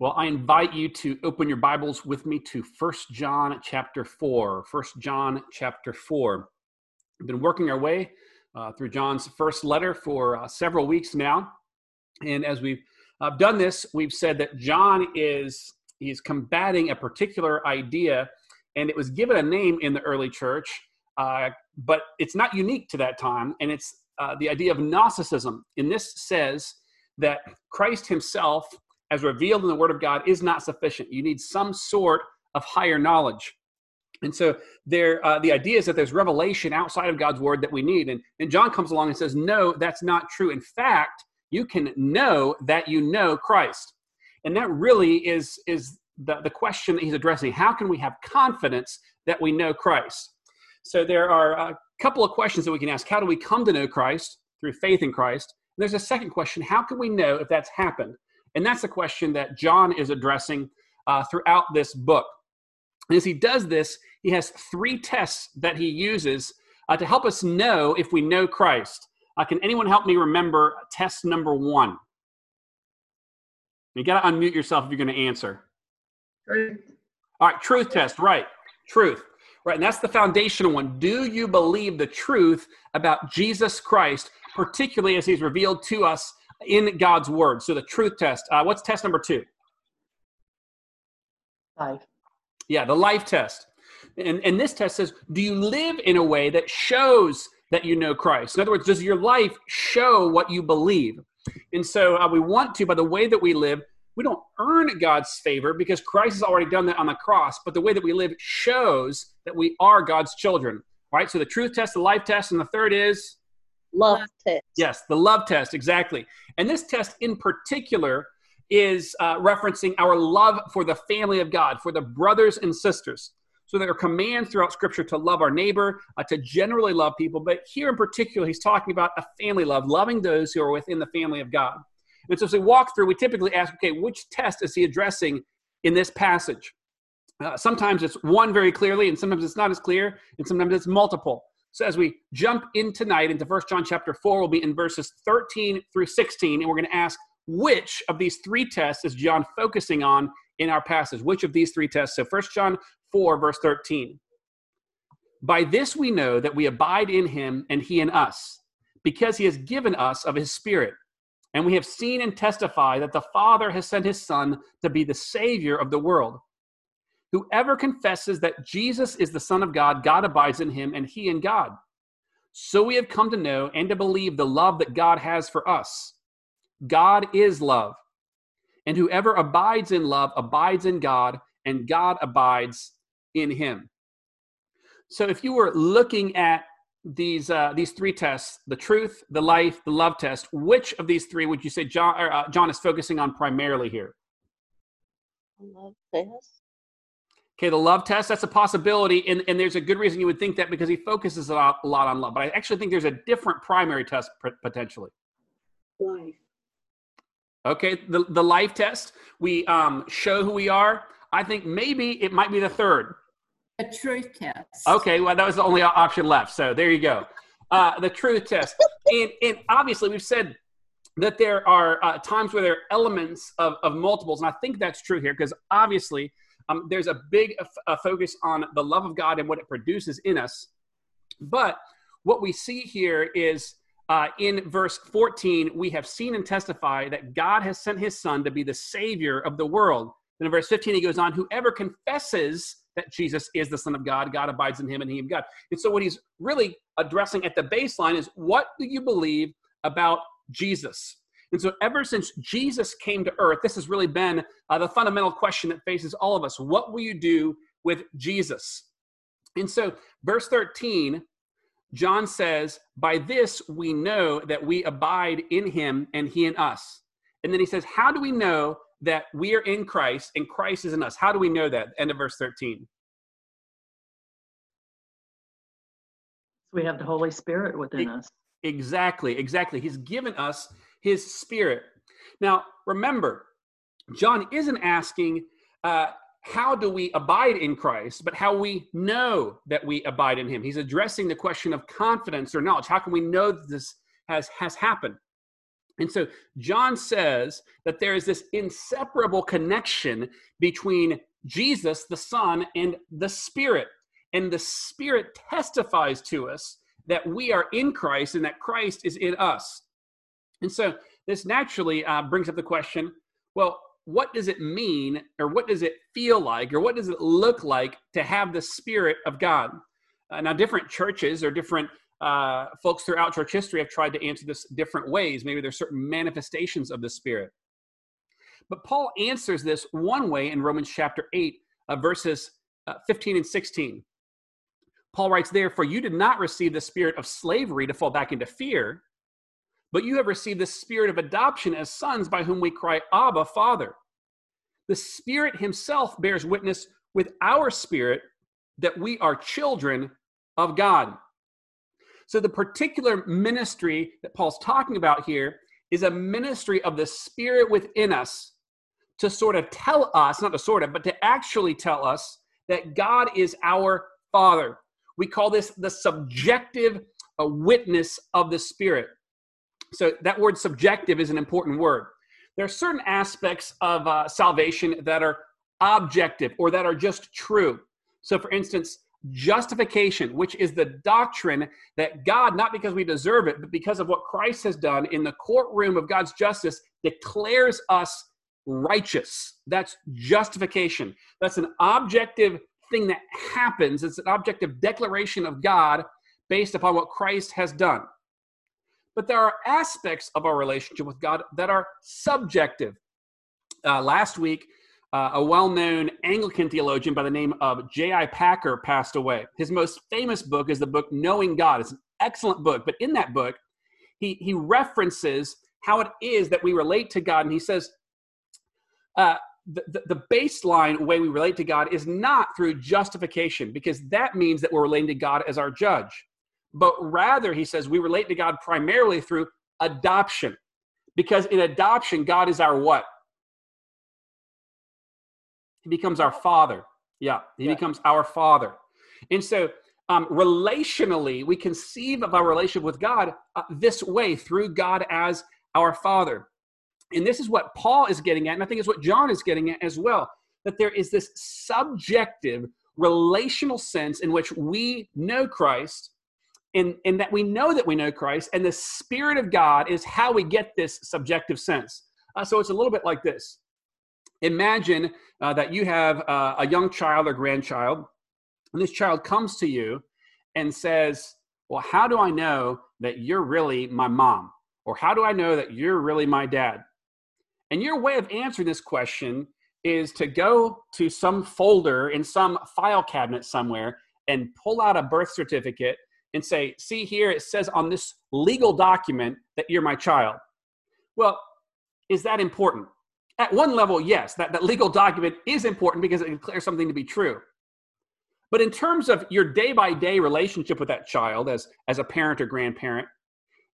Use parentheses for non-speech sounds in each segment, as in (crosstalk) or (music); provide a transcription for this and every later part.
Well, I invite you to open your Bibles with me to First John chapter 4. First John chapter 4. We've been working our way uh, through John's first letter for uh, several weeks now. And as we've uh, done this, we've said that John is he's combating a particular idea, and it was given a name in the early church, uh, but it's not unique to that time, and it's uh, the idea of Gnosticism. And this says that Christ himself as revealed in the Word of God is not sufficient. You need some sort of higher knowledge. And so there, uh, the idea is that there's revelation outside of God's Word that we need. And, and John comes along and says, no, that's not true. In fact, you can know that you know Christ. And that really is, is the, the question that he's addressing. How can we have confidence that we know Christ? So there are a couple of questions that we can ask. How do we come to know Christ? Through faith in Christ. And there's a second question. How can we know if that's happened? And that's the question that John is addressing uh, throughout this book. And as he does this, he has three tests that he uses uh, to help us know if we know Christ. Uh, can anyone help me remember test number one? You got to unmute yourself if you're going to answer. Truth. All right, truth test, right. Truth. Right, and that's the foundational one. Do you believe the truth about Jesus Christ, particularly as he's revealed to us in God's word. So the truth test. Uh, what's test number two? Life. Yeah, the life test. And, and this test says, do you live in a way that shows that you know Christ? In other words, does your life show what you believe? And so uh, we want to, by the way that we live, we don't earn God's favor because Christ has already done that on the cross, but the way that we live shows that we are God's children. All right, so the truth test, the life test, and the third is love test. Yes, the love test, exactly. And this test in particular is uh, referencing our love for the family of God, for the brothers and sisters. So there are commands throughout Scripture to love our neighbor, uh, to generally love people, but here in particular, he's talking about a family love, loving those who are within the family of God. And so as we walk through, we typically ask, okay, which test is he addressing in this passage? Uh, sometimes it's one very clearly, and sometimes it's not as clear, and sometimes it's multiple. So as we jump in tonight into First John chapter 4, we'll be in verses 13 through 16, and we're going to ask which of these three tests is John focusing on in our passage? Which of these three tests? So First John 4, verse 13. By this we know that we abide in him and he in us, because he has given us of his Spirit. And we have seen and testify that the Father has sent his Son to be the Savior of the world. Whoever confesses that Jesus is the Son of God, God abides in him, and he in God. So we have come to know and to believe the love that God has for us. God is love. And whoever abides in love abides in God, and God abides in him. So if you were looking at these uh, these three tests the truth the life the love test which of these three would you say john uh, john is focusing on primarily here love test Okay, the love test, that's a possibility. And, and there's a good reason you would think that because he focuses a lot, a lot on love. But I actually think there's a different primary test potentially. Life. Okay, the, the life test, we um, show who we are. I think maybe it might be the third. A truth test. Okay, well, that was the only option left. So there you go. Uh, the truth test. and, and obviously, we've said that there are uh, times where there are elements of, of multiples. And I think that's true here because obviously, um, there's a big uh, focus on the love of God and what it produces in us. But what we see here is uh, in verse 14, we have seen and testify that God has sent his son to be the savior of the world. And in verse 15, he goes on, whoever confesses that Jesus is the Son of God, God abides in him and he in God. And so, what he's really addressing at the baseline is what do you believe about Jesus? And so, ever since Jesus came to earth, this has really been uh, the fundamental question that faces all of us. What will you do with Jesus? And so, verse 13, John says, By this we know that we abide in him and he in us. And then he says, How do we know that we are in Christ and Christ is in us? How do we know that? End of verse 13. We have the Holy Spirit within us. Exactly, exactly. He's given us his spirit. Now, remember, John isn't asking, uh, how do we abide in Christ, but how we know that we abide in him. He's addressing the question of confidence or knowledge. How can we know that this has, has happened? And so John says that there is this inseparable connection between Jesus, the Son, and the Spirit. And the Spirit testifies to us that we are in Christ and that Christ is in us. And so this naturally uh, brings up the question well, what does it mean, or what does it feel like, or what does it look like to have the Spirit of God? Uh, now, different churches or different uh, folks throughout church history have tried to answer this different ways. Maybe there's certain manifestations of the Spirit. But Paul answers this one way in Romans chapter 8, uh, verses uh, 15 and 16. Paul writes there, For you did not receive the spirit of slavery to fall back into fear, but you have received the spirit of adoption as sons by whom we cry, Abba, Father. The Spirit Himself bears witness with our spirit that we are children of God. So, the particular ministry that Paul's talking about here is a ministry of the Spirit within us to sort of tell us, not to sort of, but to actually tell us that God is our Father. We call this the subjective uh, witness of the Spirit. So, that word subjective is an important word. There are certain aspects of uh, salvation that are objective or that are just true. So, for instance, justification, which is the doctrine that God, not because we deserve it, but because of what Christ has done in the courtroom of God's justice, declares us righteous. That's justification. That's an objective thing that happens. It's an objective declaration of God based upon what Christ has done. But there are aspects of our relationship with God that are subjective. Uh, last week, uh, a well known Anglican theologian by the name of J.I. Packer passed away. His most famous book is the book Knowing God. It's an excellent book, but in that book, he, he references how it is that we relate to God. And he says, uh, the, the, the baseline way we relate to God is not through justification, because that means that we're relating to God as our judge. But rather, he says, we relate to God primarily through adoption. Because in adoption, God is our what? He becomes our father. Yeah, he yeah. becomes our father. And so, um, relationally, we conceive of our relationship with God uh, this way through God as our father. And this is what Paul is getting at, and I think it's what John is getting at as well that there is this subjective relational sense in which we know Christ and, and that we know that we know Christ, and the Spirit of God is how we get this subjective sense. Uh, so it's a little bit like this Imagine uh, that you have uh, a young child or grandchild, and this child comes to you and says, Well, how do I know that you're really my mom? Or how do I know that you're really my dad? And your way of answering this question is to go to some folder in some file cabinet somewhere and pull out a birth certificate and say, See here, it says on this legal document that you're my child. Well, is that important? at one level, yes, that, that legal document is important because it declares something to be true. But in terms of your day by day relationship with that child as, as a parent or grandparent,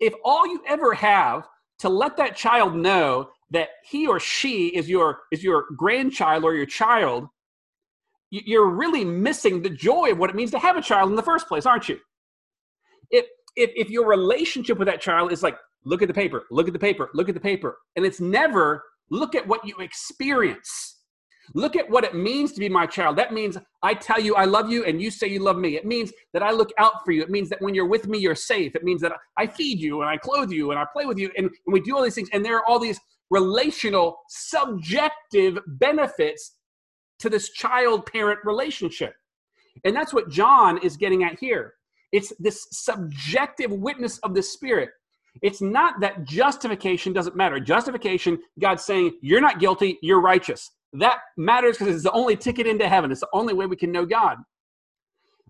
if all you ever have to let that child know that he or she is your, is your grandchild or your child, you're really missing the joy of what it means to have a child in the first place, aren't you? If, if, if your relationship with that child is like, look at the paper, look at the paper, look at the paper, and it's never Look at what you experience. Look at what it means to be my child. That means I tell you I love you and you say you love me. It means that I look out for you. It means that when you're with me, you're safe. It means that I feed you and I clothe you and I play with you and, and we do all these things. And there are all these relational, subjective benefits to this child parent relationship. And that's what John is getting at here. It's this subjective witness of the Spirit. It's not that justification doesn't matter. Justification, God's saying, you're not guilty, you're righteous. That matters because it's the only ticket into heaven. It's the only way we can know God.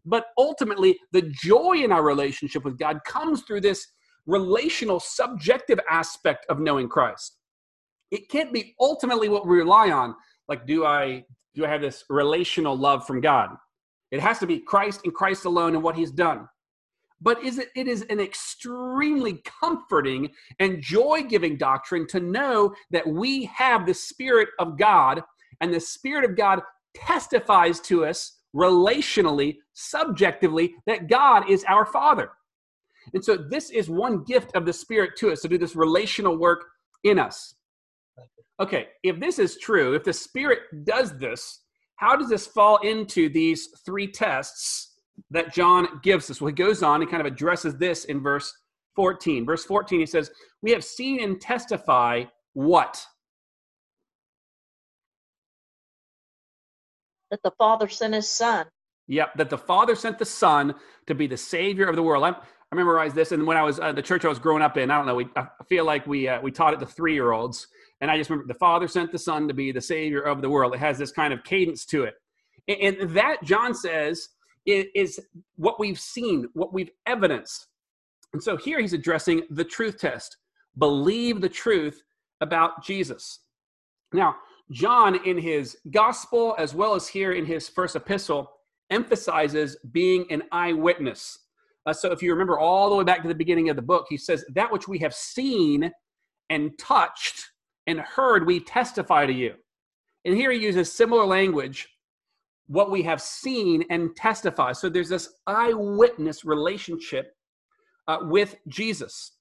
But ultimately, the joy in our relationship with God comes through this relational, subjective aspect of knowing Christ. It can't be ultimately what we rely on. Like, do I do I have this relational love from God? It has to be Christ and Christ alone and what He's done. But is it, it is an extremely comforting and joy-giving doctrine to know that we have the spirit of god and the spirit of god testifies to us relationally subjectively that god is our father. And so this is one gift of the Spirit to us to do this relational work in us. Okay, if this is true, if the Spirit does this, how does this fall into these three tests that John gives us? Well, he goes on and kind of addresses this in verse 14. Verse 14, he says, We have seen and testify what? That the Father sent his Son. Yep, that the Father sent the Son to be the Savior of the world. I'm, I memorized this, and when I was uh, the church I was growing up in, I don't know, we, I feel like we uh, we taught it to three year olds, and I just remember the Father sent the Son to be the Savior of the world. It has this kind of cadence to it, and, that John says is, is what we've seen, what we've evidenced. And so here he's addressing the truth test: believe the truth about Jesus. Now, John, in his gospel as well as here in his first epistle, emphasizes being an eyewitness. Uh, so if you remember all the way back to the beginning of the book, he says, That which we have seen and touched and heard, we testify to you. And here he uses similar language what we have seen and testify. So there's this eyewitness relationship uh, with Jesus.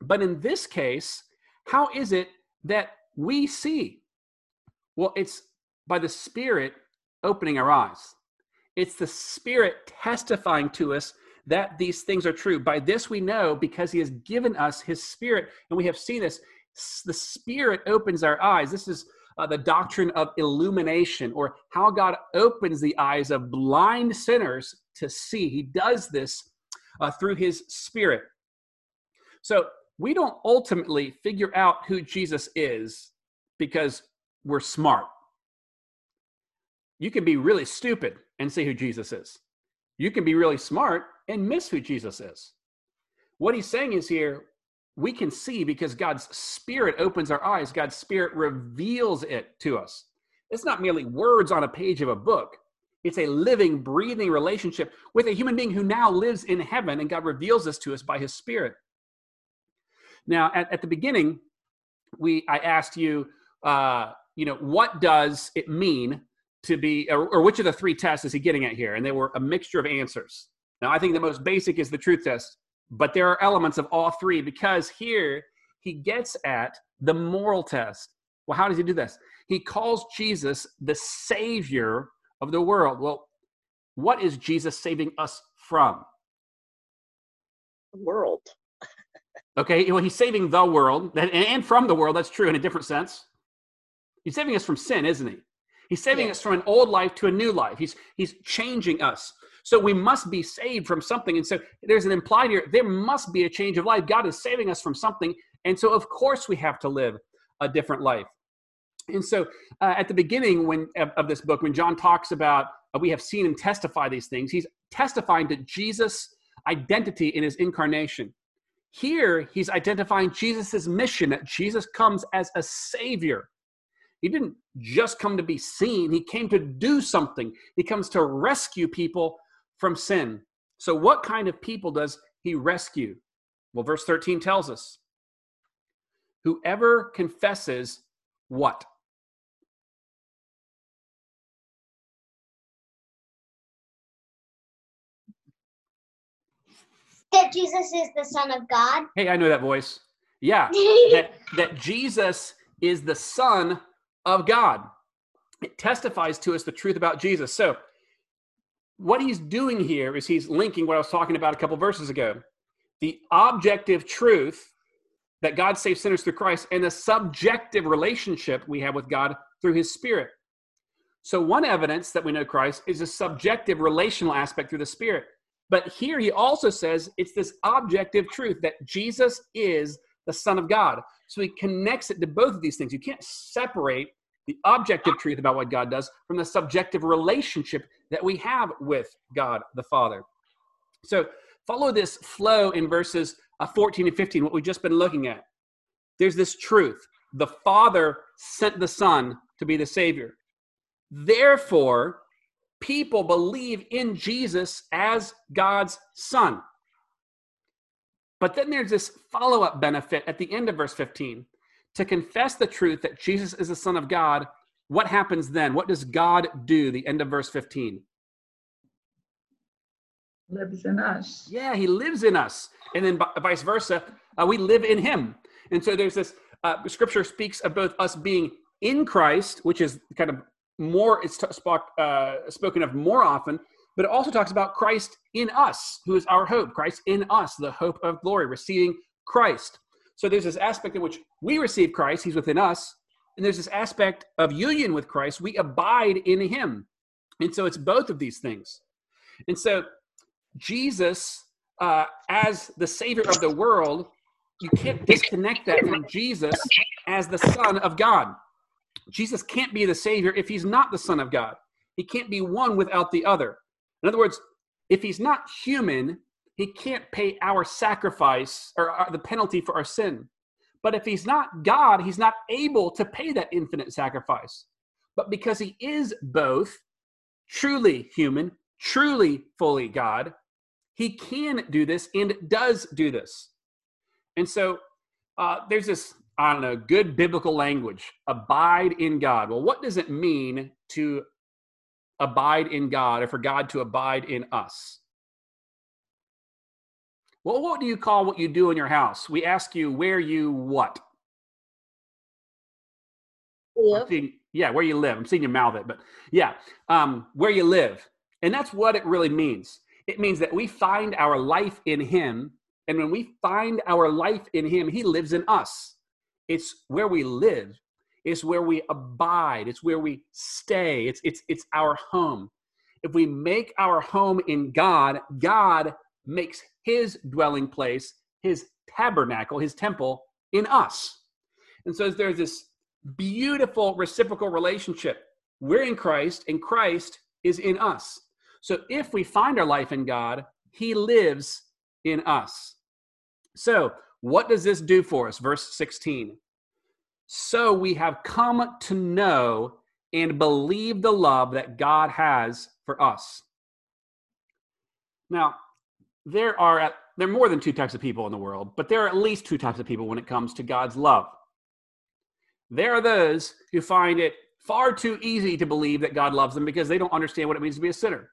But in this case, how is it that we see? Well, it's by the Spirit opening our eyes. It's the Spirit testifying to us that these things are true. By this we know because He has given us His Spirit, and we have seen this. The Spirit opens our eyes. This is uh, the doctrine of illumination, or how God opens the eyes of blind sinners to see. He does this uh, through His Spirit. So we don't ultimately figure out who Jesus is because we're smart. You can be really stupid and see who Jesus is. You can be really smart and miss who Jesus is. What he's saying is here, we can see because God's Spirit opens our eyes, God's Spirit reveals it to us. It's not merely words on a page of a book. It's a living, breathing relationship with a human being who now lives in heaven, and God reveals this to us by His Spirit. Now, at, at the beginning, we I asked you, uh, you know, what does it mean to be, or, or which of the three tests is he getting at here? And they were a mixture of answers. Now, I think the most basic is the truth test, but there are elements of all three because here he gets at the moral test. Well, how does he do this? He calls Jesus the Savior of the world. Well, what is Jesus saving us from? The world. okay, well, he's saving the world and from the world. That's true in a different sense. He's saving us from sin, isn't he? He's saving us from an old life to a new life. He's he's changing us. So we must be saved from something. And so there's an implied here there must be a change of life. God is saving us from something. And so, of course, we have to live a different life. And so, uh, at the beginning when, of, of, this book, when John talks about uh, we have seen him testify these things, he's testifying to Jesus' identity in his incarnation. Here, he's identifying Jesus' mission that Jesus comes as a savior. He didn't just come to be seen, he came to do something. He comes to rescue people from sin. So, what kind of people does he rescue? Well, verse 13 tells us whoever confesses what? That Jesus is the Son of God. Hey, I know that voice. Yeah, (laughs) that, that Jesus is the Son of God. It testifies to us the truth about Jesus. So, what he's doing here is he's linking what I was talking about a couple verses ago the objective truth that God saves sinners through Christ and the subjective relationship we have with God through his Spirit. So, one evidence that we know Christ is a subjective relational aspect through the Spirit. But here he also says it's this objective truth that Jesus is the Son of God. So he connects it to both of these things. You can't separate the objective truth about what God does from the subjective relationship that we have with God the Father. So follow this flow in verses uh, 14 and 15, what we've just been looking at. There's this truth the Father sent the Son to be the Savior. Therefore, people believe in Jesus as God's Son. But then there's this follow up benefit at the end of verse 15 to confess the truth that Jesus is the Son of God, what happens then? What does God do? The end of verse 15. lives in us. Yeah, he lives in us. And then vi- vice versa, uh, we live in him. And so there's this uh, scripture speaks of both us being in Christ, which is kind of more, it's t- spoke, uh, spoken of more often, but it also talks about Christ in us, who is our hope. Christ in us, the hope of glory, receiving Christ. So there's this aspect in which we receive Christ, he's within us. And there's this aspect of union with Christ, we abide in him. And so it's both of these things. And so Jesus, uh, as the Savior of the world, you can't disconnect that from Jesus as the Son of God. Jesus can't be the Savior if he's not the Son of God. He can't be one without the other. In other words, if he's not human, he can't pay our sacrifice or uh, the penalty for our sin. But if he's not God, he's not able to pay that infinite sacrifice. But because he is both truly human, truly fully God, he can do this and does do this. And so uh, there's this, I don't know, good biblical language abide in God. Well, what does it mean to abide in God or for God to abide in us? Well, what do you call what you do in your house? We ask you where you what? Live. seeing- yeah, where you live. I'm seeing you mouth it, but yeah, um, where you live. And that's what it really means. It means that we find our life in Him. And when we find our life in Him, He lives in us. It's where we live, it's where we abide, it's where we stay, it's, it's, it's our home. If we make our home in God, God makes His dwelling place, His tabernacle, His temple in us. And so there's this beautiful reciprocal relationship. We're in Christ, and Christ is in us. So if we find our life in God, He lives in us. So, what does this do for us? Verse 16. So we have come to know and believe the love that God has for us. Now, there are at, there are more than two types of people in the world, but there are at least two types of people when it comes to God's love. There are those who find it far too easy to believe that God loves them because they don't understand what it means to be a sinner.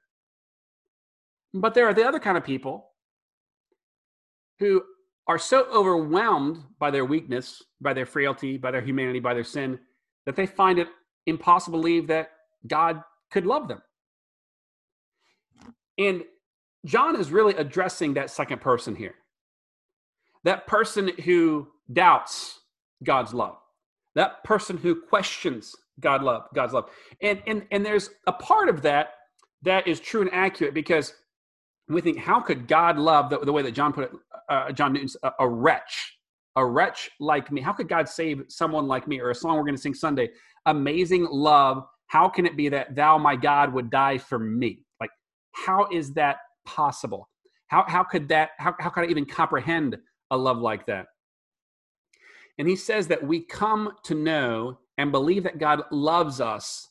But there are the other kind of people who are so overwhelmed by their weakness, by their frailty, by their humanity, by their sin, that they find it impossible to believe that God could love them. And John is really addressing that second person here. That person who doubts God's love. That person who questions God love, God's love. And and and there's a part of that that is true and accurate because we think, how could God love the, the way that John put it, uh, John Newton's a, a wretch, a wretch like me? How could God save someone like me? Or a song we're going to sing Sunday, amazing love. How can it be that thou, my God, would die for me? Like, how is that possible? How, how could that, how, how could I even comprehend a love like that? And he says that we come to know and believe that God loves us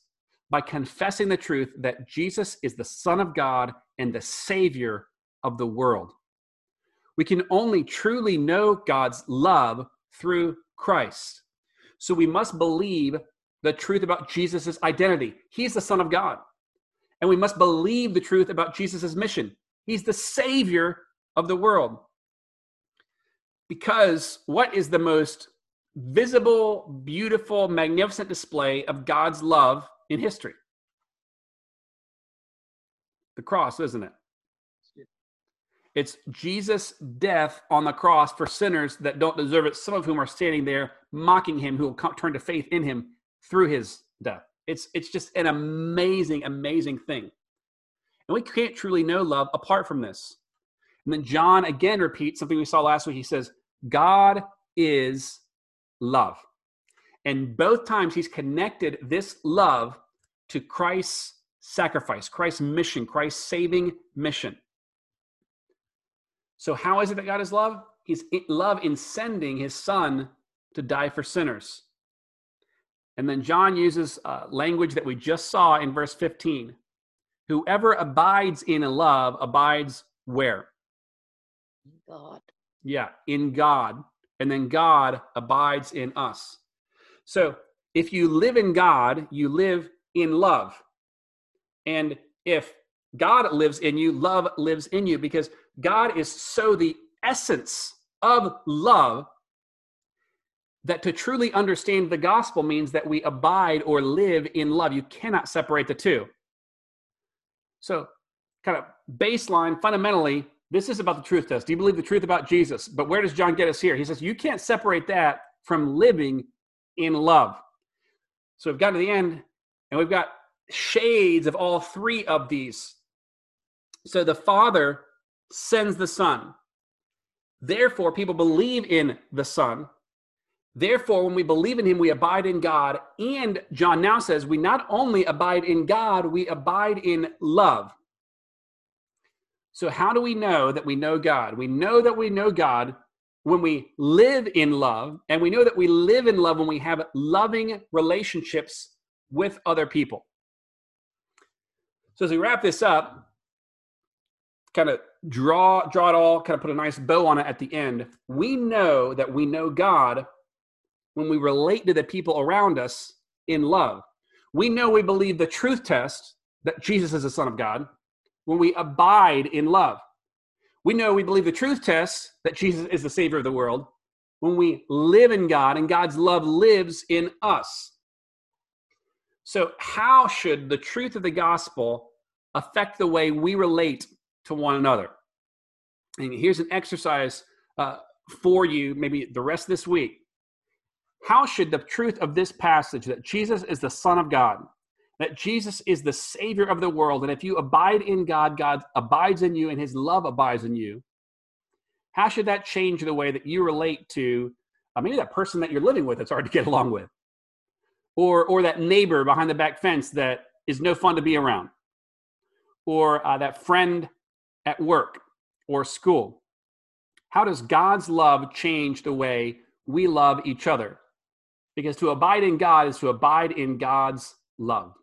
by confessing the truth that Jesus is the Son of God and the Savior of the world. We can only truly know God's love through Christ. So we must believe the truth about Jesus' identity. He's the Son of God. And we must believe the truth about Jesus' mission. He's the Savior of the world. Because what is the most visible, beautiful, magnificent display of God's love in history? The cross, isn't it? It's Jesus' death on the cross for sinners that don't deserve it, some of whom are standing there mocking him, who will come, turn to faith in him through his death. It's, it's just an amazing, amazing thing. And we can't truly know love apart from this. And then John again repeats something we saw last week. He says, God is love. And both times he's connected this love to Christ's sacrifice, Christ's mission, Christ's saving mission. So, how is it that God is love? He's love in sending his son to die for sinners. And then John uses uh, language that we just saw in verse 15. Whoever abides in love abides where? God. Yeah, in God. And then God abides in us. So if you live in God, you live in love. And if God lives in you, love lives in you, because God is so the essence of love that to truly understand the gospel means that we abide or live in love. You cannot separate the two. So, kind of baseline, fundamentally, this is about the truth test. Do you believe the truth about Jesus? But where does John get us here? He says, you can't separate that from living in love. So, we've got to the end, and we've got shades of all three of these. So, the Father sends the Son. Therefore, people believe in the Son Therefore, when we believe in him, we abide in God. And John now says we not only abide in God, we abide in love. So, how do we know that we know God? We know that we know God when we live in love, and we know that we live in love when we have loving relationships with other people. So, as we wrap this up, kind of draw draw it all, kind of put a nice bow on it at the end. We know that we know God when we relate to the people around us in love. We know we believe the truth test that Jesus is the Son of God when we abide in love. We know we believe the truth test that Jesus is the Savior of the world when we live in God and God's love lives in us. So, how should the truth of the gospel affect the way we relate to one another? And here's an exercise uh, for you, maybe the rest of this week. How should the truth of this passage that Jesus is the Son of God, that Jesus is the Savior of the world, and if you abide in God, God abides in you and His love abides in you, how should that change the way that you relate to uh, maybe that person that you're living with that's hard (laughs) to get along with? Or, or that neighbor behind the back fence that is no fun to be around? Or uh, that friend at work or school? How does God's love change the way we love each other? Because to abide in God is to abide in God's love.